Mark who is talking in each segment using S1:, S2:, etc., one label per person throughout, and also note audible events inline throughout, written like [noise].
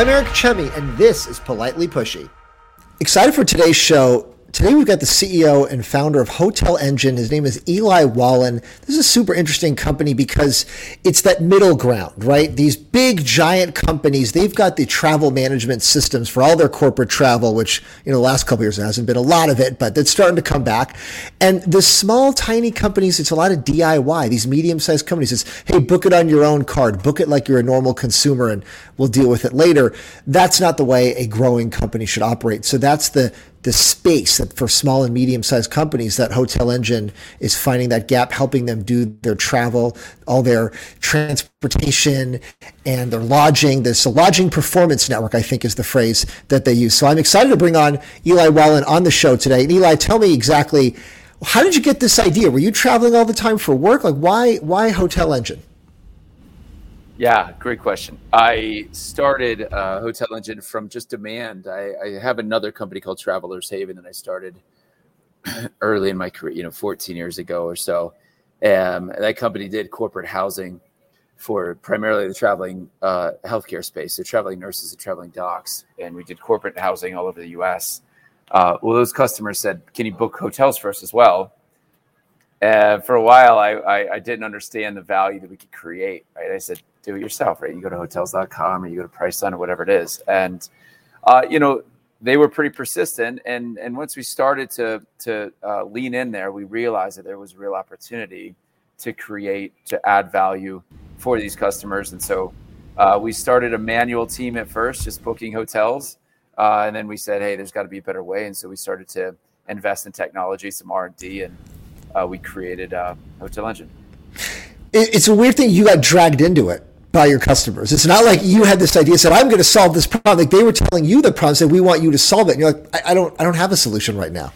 S1: I'm Eric Chemi, and this is Politely Pushy. Excited for today's show. Today we've got the CEO and founder of Hotel Engine. His name is Eli Wallen. This is a super interesting company because it's that middle ground, right? These big giant companies, they've got the travel management systems for all their corporate travel, which, you know, the last couple years hasn't been a lot of it, but it's starting to come back. And the small, tiny companies, it's a lot of DIY. These medium-sized companies, it's, hey, book it on your own card, book it like you're a normal consumer and we'll deal with it later. That's not the way a growing company should operate. So that's the the space that for small and medium sized companies that hotel engine is finding that gap helping them do their travel all their transportation and their lodging. This lodging performance network i think is the phrase that they use. So i'm excited to bring on eli wallen on the show today. And eli tell me exactly how did you get this idea? Were you traveling all the time for work? Like why why hotel engine
S2: yeah, great question. I started uh, Hotel Engine from just demand. I, I, have another company called Travelers Haven that I started [clears throat] early in my career, you know, 14 years ago or so. Um, that company did corporate housing for primarily the traveling uh, healthcare space, so traveling nurses and traveling docs, and we did corporate housing all over the U.S. Uh, well, those customers said, "Can you book hotels for us as well?" And for a while, I, I, I, didn't understand the value that we could create. Right? I said, do it yourself, right? You go to hotels.com or you go to Priceline or whatever it is. And, uh, you know, they were pretty persistent. And, and once we started to, to uh, lean in there, we realized that there was a real opportunity to create, to add value for these customers. And so uh, we started a manual team at first, just booking hotels. Uh, and then we said, hey, there's got to be a better way. And so we started to invest in technology, some R&D, and uh, we created uh, Hotel Engine.
S1: It's a weird thing. You got dragged into it by your customers. It's not like you had this idea, said, I'm going to solve this problem. Like they were telling you the problem, said, we want you to solve it. And you're like, I, I don't, I don't have a solution right now.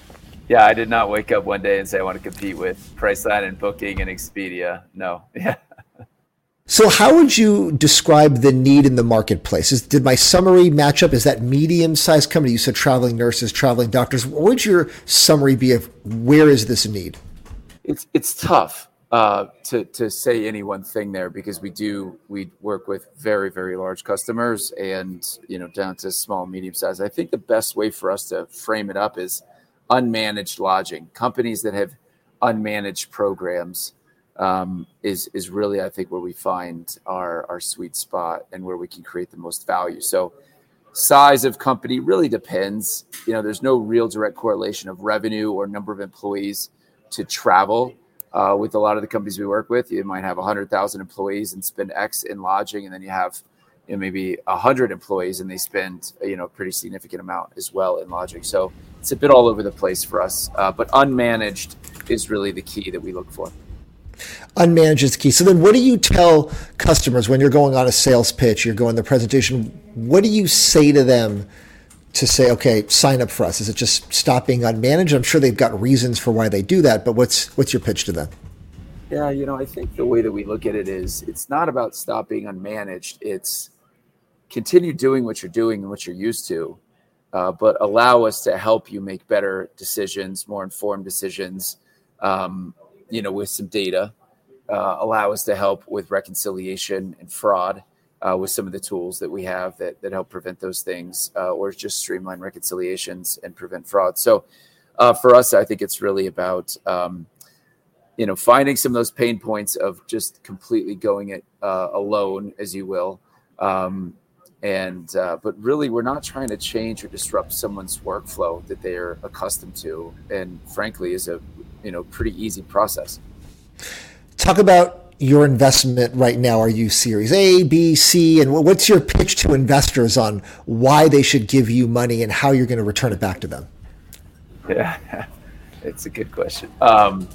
S2: Yeah, I did not wake up one day and say I want to compete with Priceline and Booking and Expedia. No. [laughs] Yeah.
S1: So, how would you describe the need in the marketplace? Is, did my summary match up? Is that medium sized company? You said traveling nurses, traveling doctors. What would your summary be of where is this need?
S2: It's it's tough uh, to to say any one thing there because we do we work with very very large customers and you know down to small medium size. I think the best way for us to frame it up is unmanaged lodging companies that have unmanaged programs um, is is really I think where we find our our sweet spot and where we can create the most value. So size of company really depends. You know, there's no real direct correlation of revenue or number of employees to travel uh, with a lot of the companies we work with. You might have 100,000 employees and spend X in lodging, and then you have you know, maybe 100 employees and they spend you know a pretty significant amount as well in lodging. So it's a bit all over the place for us, uh, but unmanaged is really the key that we look for.
S1: Unmanaged is key. So then, what do you tell customers when you're going on a sales pitch? You're going the presentation. What do you say to them? To say, okay, sign up for us? Is it just stop being unmanaged? I'm sure they've got reasons for why they do that, but what's what's your pitch to them?
S2: Yeah, you know, I think the way that we look at it is it's not about stop being unmanaged. It's continue doing what you're doing and what you're used to, uh, but allow us to help you make better decisions, more informed decisions, um, you know, with some data. Uh, allow us to help with reconciliation and fraud uh, with some of the tools that we have that, that help prevent those things uh, or just streamline reconciliations and prevent fraud. So uh, for us, I think it's really about, um, you know, finding some of those pain points of just completely going it uh, alone, as you will. Um, and uh, but really, we're not trying to change or disrupt someone's workflow that they are accustomed to, and frankly, is a you know pretty easy process.
S1: Talk about your investment right now? Are you Series A, B, C, and what's your pitch to investors on why they should give you money and how you're going to return it back to them?
S2: Yeah, [laughs] it's a good question. Um,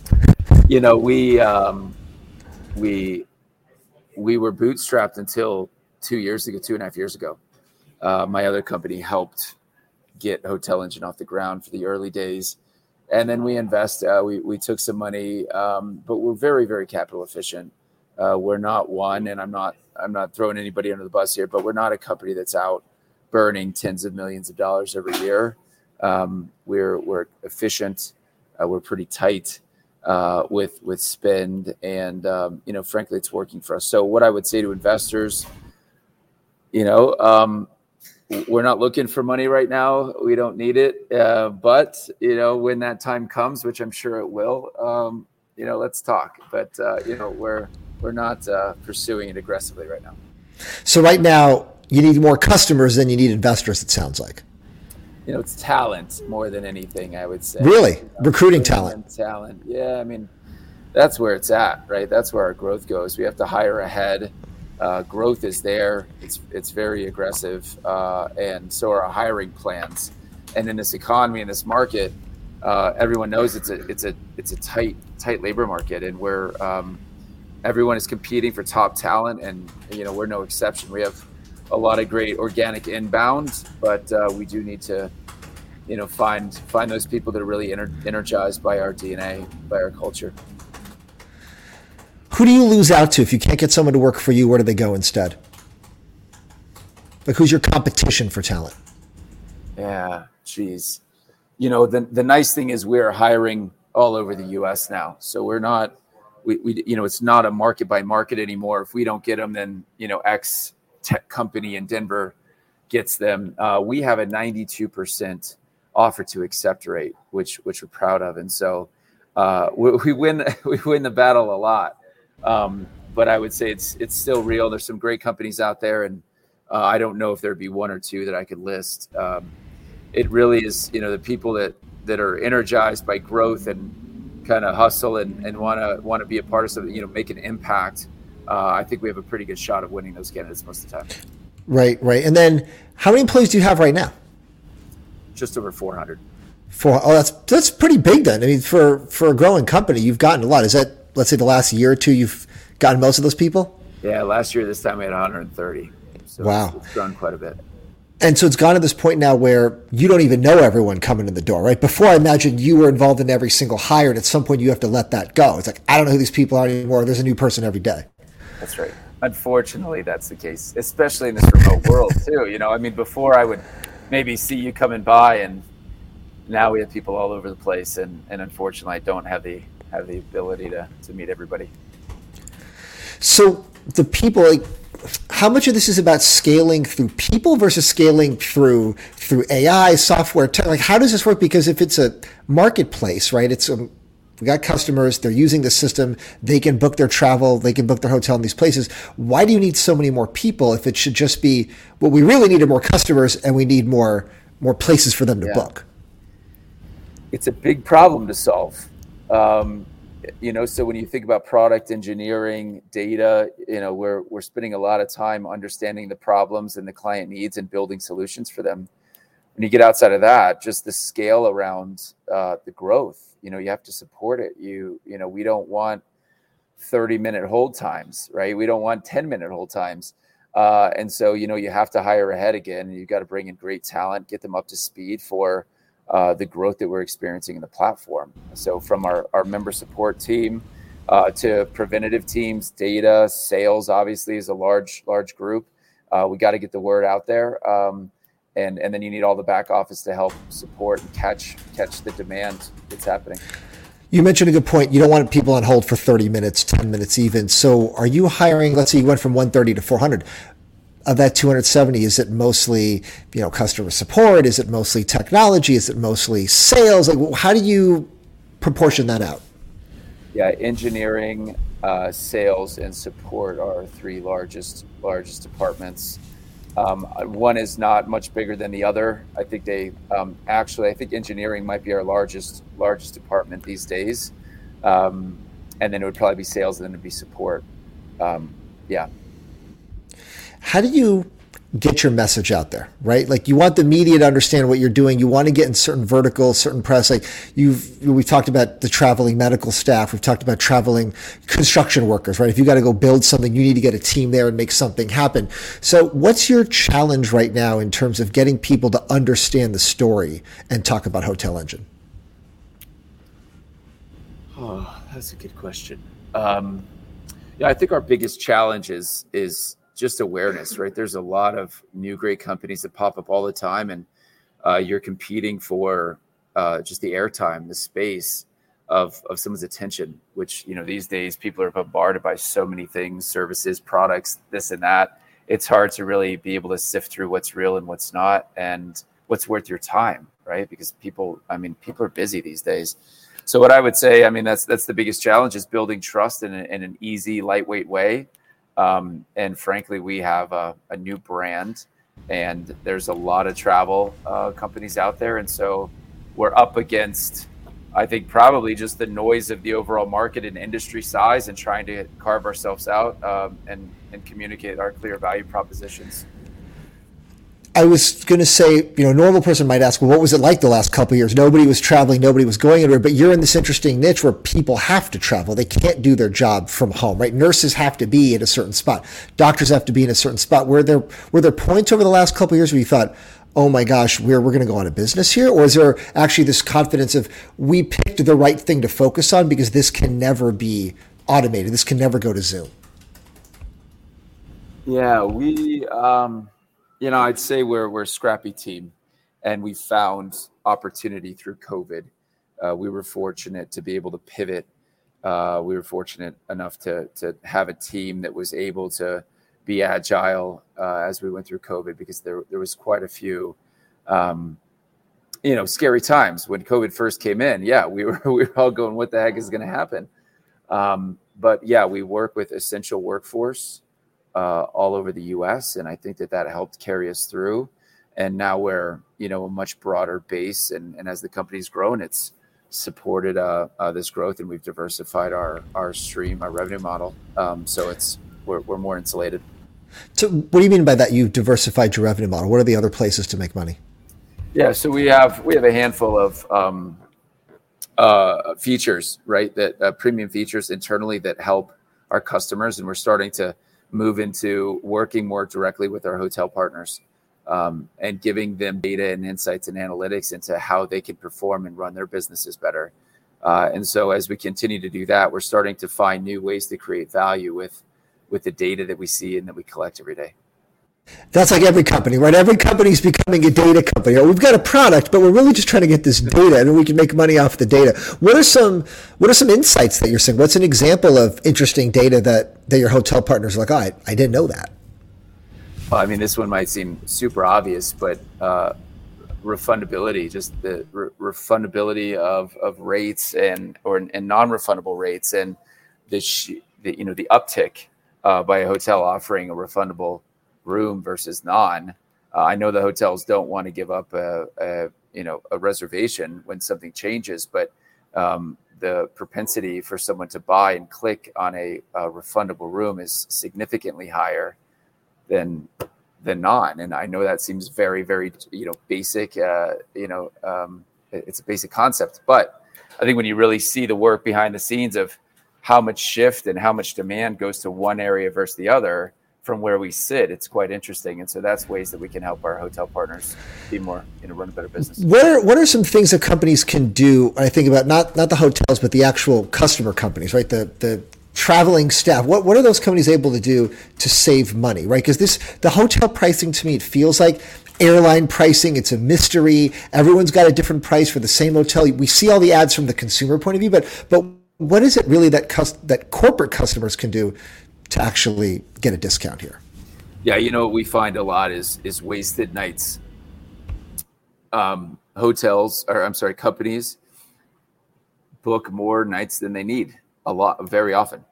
S2: you know, we um, we we were bootstrapped until two years ago, two and a half years ago. Uh, my other company helped get Hotel Engine off the ground for the early days and then we invest. Uh, we we took some money, um, but we're very very capital efficient. Uh, we're not one, and I'm not I'm not throwing anybody under the bus here, but we're not a company that's out burning tens of millions of dollars every year. Um, we're we're efficient. Uh, we're pretty tight uh, with with spend, and um, you know, frankly, it's working for us. So, what I would say to investors, you know, um, we're not looking for money right now. We don't need it. Uh, but you know, when that time comes, which I'm sure it will, um, you know, let's talk. But uh, you know, we're we're not uh, pursuing it aggressively right now.
S1: So right now, you need more customers than you need investors. It sounds like.
S2: You know, it's talent more than anything. I would say.
S1: Really, you know, recruiting talent.
S2: Talent. Yeah, I mean, that's where it's at, right? That's where our growth goes. We have to hire ahead uh, growth is there. It's it's very aggressive, uh, and so are our hiring plans. And in this economy, in this market, uh, everyone knows it's a it's a it's a tight tight labor market, and where um, everyone is competing for top talent, and you know we're no exception. We have a lot of great organic inbound, but uh, we do need to you know find find those people that are really ener- energized by our DNA, by our culture.
S1: Who do you lose out to if you can't get someone to work for you? Where do they go instead? Like, who's your competition for talent?
S2: Yeah, geez. You know, the, the nice thing is we're hiring all over the U.S. now. So we're not, we, we, you know, it's not a market by market anymore. If we don't get them, then, you know, X tech company in Denver gets them. Uh, we have a 92% offer to accept rate, which, which we're proud of. And so uh, we, we win, [laughs] we win the battle a lot. Um, but I would say it's it's still real. There's some great companies out there, and uh, I don't know if there'd be one or two that I could list. Um, it really is, you know, the people that that are energized by growth and kind of hustle and and want to want to be a part of something, you know, make an impact. Uh, I think we have a pretty good shot of winning those candidates most of the time.
S1: Right, right. And then, how many employees do you have right now?
S2: Just over 400.
S1: Four. Oh, that's that's pretty big then. I mean, for for a growing company, you've gotten a lot. Is that let's say the last year or two, you've gotten most of those people?
S2: Yeah, last year this time we had 130. So
S1: wow,
S2: it's, it's grown quite a bit.
S1: And so it's gone to this point now where you don't even know everyone coming in the door, right? Before I imagine you were involved in every single hire, and at some point you have to let that go. It's like I don't know who these people are anymore. There's a new person every day.
S2: That's right. Unfortunately, that's the case, especially in this remote world [laughs] too. You know, I mean, before I would maybe see you coming by, and now we have people all over the place, and and unfortunately, I don't have the have the ability to, to meet everybody.
S1: So the people, like, how much of this is about scaling through people versus scaling through through AI software? Tech? Like, how does this work? Because if it's a marketplace, right? It's a um, we got customers, they're using the system, they can book their travel, they can book their hotel in these places. Why do you need so many more people if it should just be what we really need are more customers and we need more more places for them to yeah. book?
S2: It's a big problem to solve. Um, you know, so when you think about product engineering, data, you know, we're we're spending a lot of time understanding the problems and the client needs and building solutions for them. When you get outside of that, just the scale around uh, the growth, you know, you have to support it. You you know, we don't want 30 minute hold times, right? We don't want 10 minute hold times. Uh, and so, you know, you have to hire ahead again and you've got to bring in great talent, get them up to speed for uh, the growth that we're experiencing in the platform. So, from our, our member support team uh, to preventative teams, data, sales, obviously, is a large, large group. Uh, we got to get the word out there. Um, and, and then you need all the back office to help support and catch catch the demand that's happening.
S1: You mentioned a good point. You don't want people on hold for 30 minutes, 10 minutes even. So are you hiring, let's say you went from 130 to 400 of that 270 is it mostly you know customer support? Is it mostly technology? Is it mostly sales? Like how do you proportion that out?
S2: Yeah engineering uh, sales and support are three largest largest departments. Um, one is not much bigger than the other. I think they um, actually i think engineering might be our largest largest department these days. Um, and then it would probably be sales and then it would be support. Um, yeah
S1: how do you get your message out there, right? Like you want the media to understand what you're doing. You want to get in certain verticals, certain press. Like you've, we've talked about the traveling medical staff. We've talked about traveling construction workers, right? If you got to go build something, you need to get a team there and make something happen. So what's your challenge right now in terms of getting people to understand the story and talk about Hotel Engine?
S2: Oh, that's a good question. Um, yeah, I think our biggest challenge is, is just awareness, right? There's a lot of new great companies that pop up all the time, and uh, you're competing for uh, just the airtime, the space of of someone's attention. Which you know these days people are bombarded by so many things, services, products, this and that. it's hard to really be able to sift through what's real and what's not and what's worth your time, right? Because people, I mean, people are busy these days. So what I would say, I mean, that's that's the biggest challenge is building trust in, a, in an easy, lightweight way. Um, and frankly, we have a, a, new brand, and there's a lot of travel uh, companies out there, and so we're up against, I think, probably just the noise of the overall market and industry size, and trying to carve ourselves out um, and and communicate our clear value propositions.
S1: I was going to say, you know, a normal person might ask, well, what was it like the last couple years? Nobody was traveling, nobody was going anywhere, but you're in this interesting niche where people have to travel. They can't do their job from home, right? Nurses have to be in a certain spot. Doctors have to be in a certain spot. Were there, were there points over the last couple years where you thought, oh my gosh, we're, we're going to go out of business here? Or is there actually this confidence of we picked the right thing to focus on because this can never be automated. This can never go to Zoom.
S2: Yeah, we, um, you know, I'd say we're we're a scrappy team, and we found opportunity through COVID. Uh, we were fortunate to be able to pivot. Uh, we were fortunate enough to to have a team that was able to be agile uh, as we went through COVID because there there was quite a few, um, you know, scary times when COVID first came in. Yeah, we were [laughs] we were all going, "What the heck is going to happen?" Um, but yeah, we work with essential workforce uh, all over the U.S., and I think that that helped carry us through. And now we're you know a much broader base, and, and as the company's grown, it's supported uh, uh, this growth, and we've diversified our our stream, our revenue model. Um, so it's we're, we're more insulated.
S1: So, what do you mean by that? You've diversified your revenue model. What are the other places to make money?
S2: Yeah, so we have we have a handful of um, uh, features, right? That uh, premium features internally that help our customers, and we're starting to move into working more directly with our hotel partners um, and giving them data and insights and analytics into how they can perform and run their businesses better. Uh, and so, as we continue to do that, we're starting to find new ways to create value with with the data that we see and that we collect every day.
S1: That's like every company, right? Every company is becoming a data company. We've got a product, but we're really just trying to get this data, and we can make money off the data. What are some What are some insights that you're seeing? What's an example of interesting data that that your hotel partners are like? Oh, I, I didn't know that.
S2: Well, I mean, this one might seem super obvious, but uh, refundability, just the re- refundability of, of rates and or and non-refundable rates, and the, sh- the you know the uptick uh, by a hotel offering a refundable room versus non. Uh, I know the hotels don't want to give up a, a, you know a reservation when something changes, but um, the propensity for someone to buy and click on a, a, refundable room is significantly higher than than non. And I know that seems very very you know basic. Uh, you know, um, it's a basic concept, but I think when you really see the work behind the scenes of how much shift and how much demand goes to one area versus the other, from where we sit, it's quite interesting. And so that's ways that we can help our hotel partners be more, you know, run a better business.
S1: What are, what are some things that companies can do? I think about not, not the hotels, but the actual customer companies, right? The, the traveling staff. What, what are those companies able to do to save money, right? Because this, the hotel pricing to me, it feels like airline pricing. It's a mystery. Everyone's got a different price for the same hotel. We see all the ads from the consumer point of view, but, but what is it really that that corporate customers can do to actually get a discount here?
S2: Yeah, you know what we find a lot is is wasted nights. Um, hotels, or I'm sorry, companies book more nights than they need a lot, very often,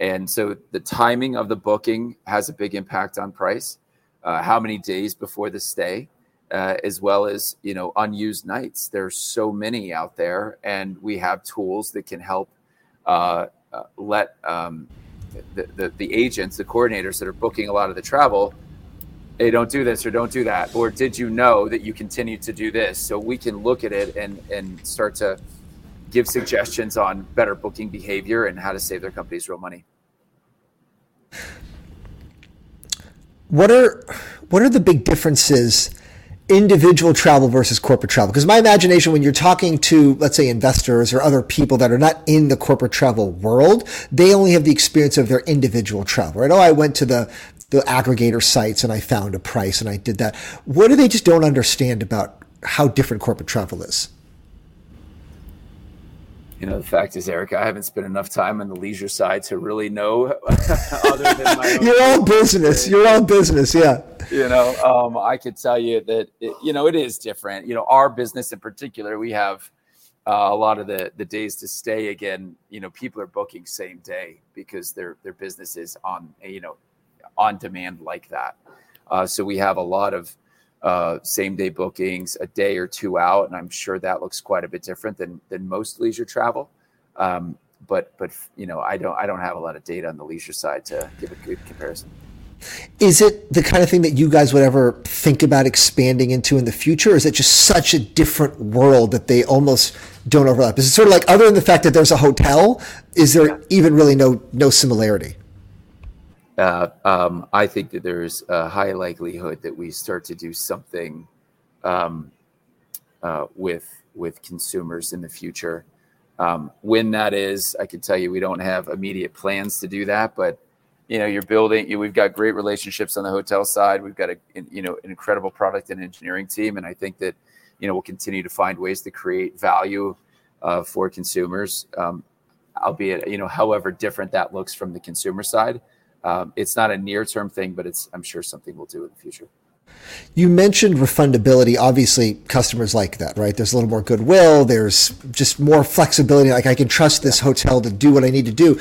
S2: and so the timing of the booking has a big impact on price. Uh, how many days before the stay, uh, as well as you know unused nights. There's so many out there, and we have tools that can help uh, uh let um, the, the, the agents, the coordinators that are booking a lot of the travel, hey, don't do this or don't do that. Or did you know that you continue to do this? So we can look at it and, and start to give suggestions on better booking behavior and how to save their companies real money.
S1: What are what are the big differences individual travel versus corporate travel? Because my imagination, when you're talking to, let's say, investors or other people that are not in the corporate travel world, they only have the experience of their individual travel, right? Oh, I went to the the aggregator sites and I found a price and I did that. What do they just don't understand about how different corporate travel is?
S2: You know, the fact is, Eric, I haven't spent enough time on the leisure side to really know [laughs] other than
S1: my You're all business. You're all business. Yeah.
S2: You know, um, I could tell you that, it, you know, it is different. You know, our business in particular, we have uh, a lot of the, the days to stay again, you know, people are booking same day because their, their business is on, you know, on demand like that. Uh, so we have a lot of, uh, same day bookings a day or two out, and I'm sure that looks quite a bit different than than most leisure travel. Um, but but you know, I don't I don't have a lot of data on the leisure side to give a good comparison.
S1: Is it the kind of thing that you guys would ever think about expanding into in the future? Or is it just such a different world that they almost don't overlap? Is it sort of like other than the fact that there's a hotel, is there yeah. even really no no similarity?
S2: Uh, um, I think that there's a high likelihood that we start to do something um, uh, with with consumers in the future. Um, when that is, I can tell you we don't have immediate plans to do that, but you know, you're building. You, we've got great relationships on the hotel side. We've got a you know an incredible product and engineering team, and I think that you know we'll continue to find ways to create value uh, for consumers, um, albeit you know however different that looks from the consumer side um, it's not a near term thing, but it's I'm sure something we'll do in the future.
S1: You mentioned refundability. Obviously, customers like that, right? There's a little more goodwill. There's just more flexibility. Like I can trust this hotel to do what I need to do.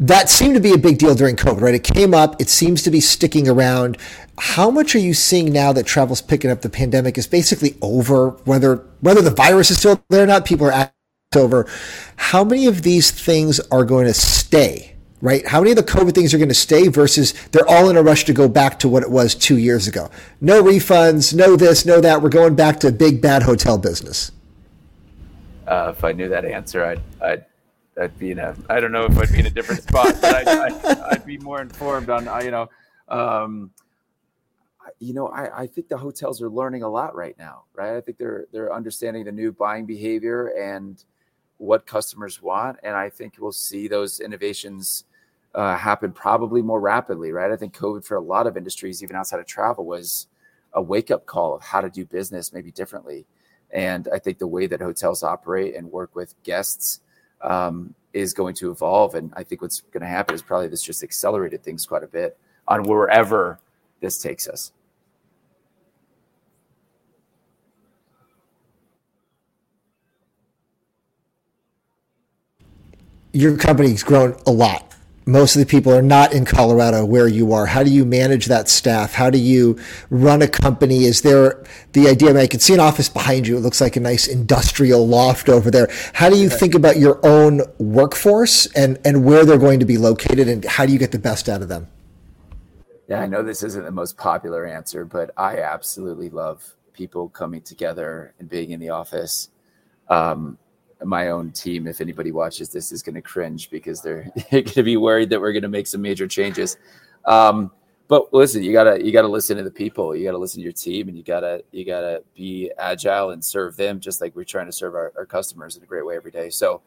S1: That seemed to be a big deal during COVID, right? It came up. It seems to be sticking around. How much are you seeing now that travel's picking up? The pandemic is basically over. Whether whether the virus is still there or not, people are over. How many of these things are going to stay? Right? How many of the COVID things are going to stay versus they're all in a rush to go back to what it was two years ago? No refunds, no this, no that. We're going back to big bad hotel business.
S2: Uh, if I knew that answer, I'd, I'd, I'd be in a, I don't know if I'd be in a different spot, but I'd, I'd, I'd, be more informed on, you know, um, you know, I, I think the hotels are learning a lot right now, right? I think they're, they're understanding the new buying behavior and what customers want. And I think we'll see those innovations uh, happen probably more rapidly, right? I think COVID for a lot of industries, even outside of travel, was a wake up call of how to do business maybe differently. And I think the way that hotels operate and work with guests um, is going to evolve. And I think what's going to happen is probably this just accelerated things quite a bit on wherever this takes us.
S1: Your company's grown a lot most of the people are not in Colorado where you are. How do you manage that staff? How do you run a company? Is there the idea? I, mean, I can see an office behind you. It looks like a nice industrial loft over there. How do you think about your own workforce and, and where they're going to be located and how do you get the best out of them?
S2: Yeah, I know this isn't the most popular answer, but I absolutely love people coming together and being in the office. Um, my own team, if anybody watches this, is going to cringe because they're [laughs] going to be worried that we're going to make some major changes. Um, but listen, you gotta you gotta listen to the people. You gotta listen to your team, and you gotta you gotta be agile and serve them just like we're trying to serve our, our customers in a great way every day. So,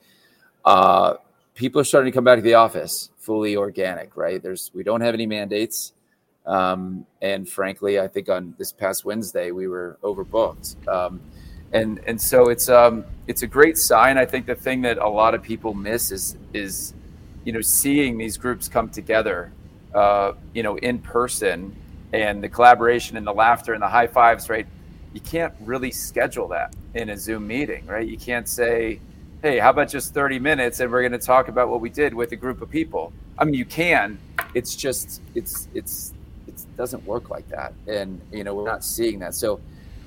S2: uh, people are starting to come back to the office fully organic. Right? There's we don't have any mandates. Um, and frankly, I think on this past Wednesday we were overbooked. Um, and and so it's um it's a great sign. I think the thing that a lot of people miss is is you know seeing these groups come together, uh, you know, in person, and the collaboration and the laughter and the high fives. Right, you can't really schedule that in a Zoom meeting, right? You can't say, "Hey, how about just thirty minutes and we're going to talk about what we did with a group of people." I mean, you can. It's just it's it's it doesn't work like that, and you know we're not seeing that. So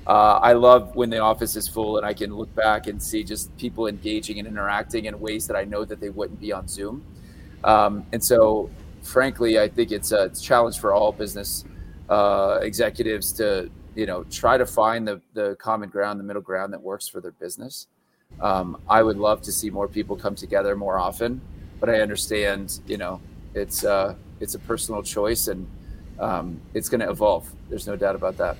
S2: uh, I love when the office is full and I can look back and see just people engaging and interacting in ways that I know that they wouldn't be on Zoom. Um, and so, frankly, I think it's a challenge for all business uh, executives to you know try to find the the common ground, the middle ground that works for their business. Um, I would love to see more people come together more often, but I understand you know it's uh, it's a personal choice and um, it's going to evolve. There's no doubt about that.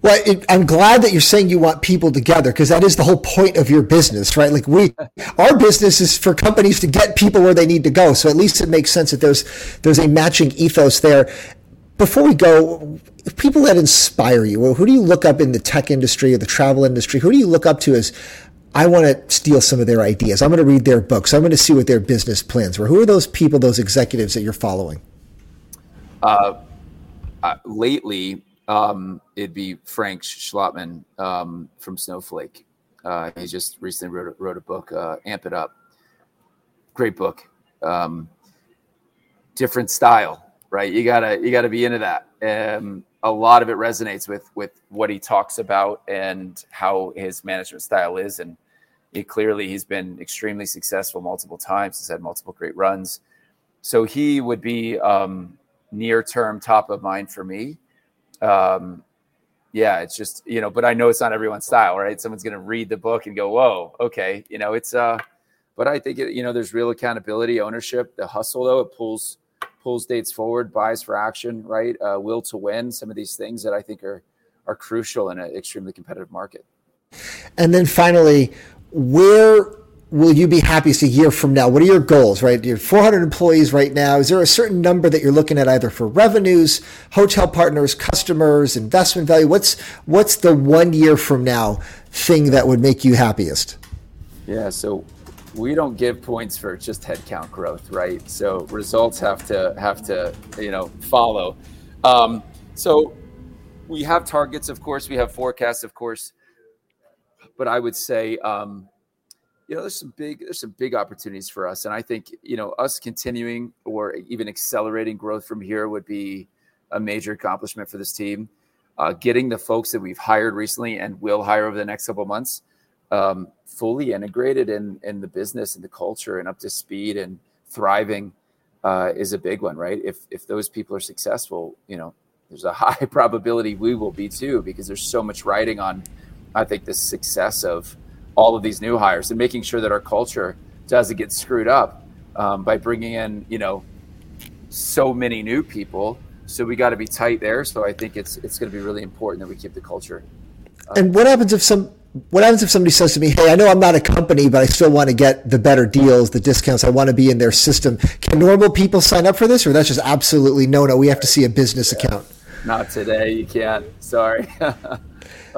S1: Well, it, I'm glad that you're saying you want people together because that is the whole point of your business, right? Like we, our business is for companies to get people where they need to go. So at least it makes sense that there's there's a matching ethos there. Before we go, people that inspire you, who do you look up in the tech industry or the travel industry? Who do you look up to as I want to steal some of their ideas. I'm going to read their books. I'm going to see what their business plans were. Who are those people, those executives that you're following?
S2: Uh, uh, lately, um, it'd be Frank Slootman um, from Snowflake. Uh, he just recently wrote, wrote a book, uh, Amp It Up. Great book. Um, different style, right? You gotta you gotta be into that. Um, a lot of it resonates with with what he talks about and how his management style is, and he clearly he's been extremely successful multiple times. He's had multiple great runs, so he would be um, near term top of mind for me. Um, yeah, it's just you know, but I know it's not everyone's style, right? Someone's going to read the book and go, "Whoa, okay," you know, it's uh, but I think it, you know, there's real accountability, ownership. The hustle though, it pulls pulls dates forward, bias for action, right? Uh, will to win, some of these things that I think are are crucial in an extremely competitive market.
S1: And then finally, where will you be happiest a year from now? What are your goals, right? You're 400 employees right now. Is there a certain number that you're looking at either for revenues, hotel partners, customers, investment value? What's what's the one year from now thing that would make you happiest?
S2: Yeah, so we don't give points for just headcount growth, right? So results have to have to you know follow. Um, so we have targets, of course. We have forecasts, of course. But I would say, um, you know, there's some big there's some big opportunities for us, and I think you know us continuing or even accelerating growth from here would be a major accomplishment for this team. Uh, getting the folks that we've hired recently and will hire over the next couple months um, fully integrated in in the business and the culture and up to speed and thriving uh, is a big one, right? If if those people are successful, you know, there's a [laughs] high probability we will be too, because there's so much riding on, I think, the success of all of these new hires and making sure that our culture doesn't get screwed up um, by bringing in, you know, so many new people. So we got to be tight there. So I think it's it's going to be really important that we keep the culture.
S1: Uh, and what happens if some what happens if somebody says to me, "Hey, I know I'm not a company, but I still want to get the better deals, the discounts. I want to be in their system." Can normal people sign up for this, or that's just absolutely no, no? We have to see a business yeah. account.
S2: Not today. You can't. Sorry. [laughs]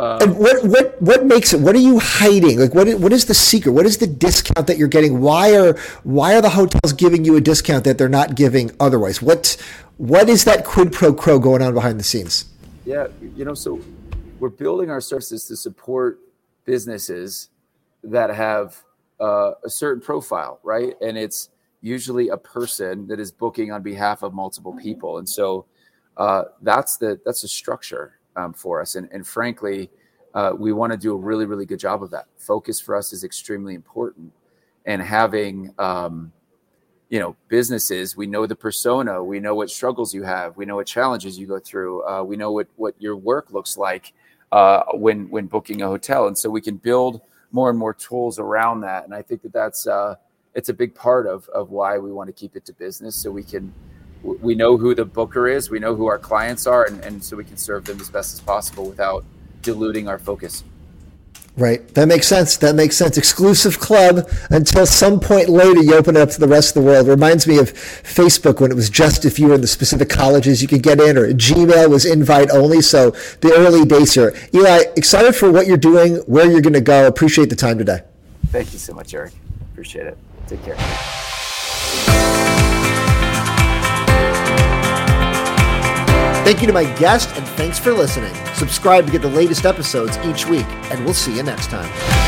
S1: And what what what makes it? What are you hiding? Like what is, what is the secret? What is the discount that you're getting? Why are why are the hotels giving you a discount that they're not giving otherwise? What what is that quid pro quo going on behind the scenes?
S2: Yeah, you know, so we're building our services to support businesses that have uh, a certain profile, right? And it's usually a person that is booking on behalf of multiple people, and so uh, that's the that's the structure um, for us. And, and frankly, uh, we want to do a really really good job of that. Focus for us is extremely important, and having um, you know businesses we know the persona we know what struggles you have we know what challenges you go through uh, we know what what your work looks like uh, when when booking a hotel, and so we can build more and more tools around that. And I think that that's uh, it's a big part of of why we want to keep it to business, so we can we know who the booker is, we know who our clients are, and, and so we can serve them as best as possible without diluting our focus.
S1: Right. That makes sense. That makes sense. Exclusive club until some point later you open it up to the rest of the world. Reminds me of Facebook when it was just if you were in the specific colleges you could get in, or Gmail was invite only. So the early days here. Eli, excited for what you're doing, where you're going to go. Appreciate the time today.
S2: Thank you so much, Eric. Appreciate it. Take care.
S1: Thank you to my guest, and thanks for listening. Subscribe to get the latest episodes each week, and we'll see you next time.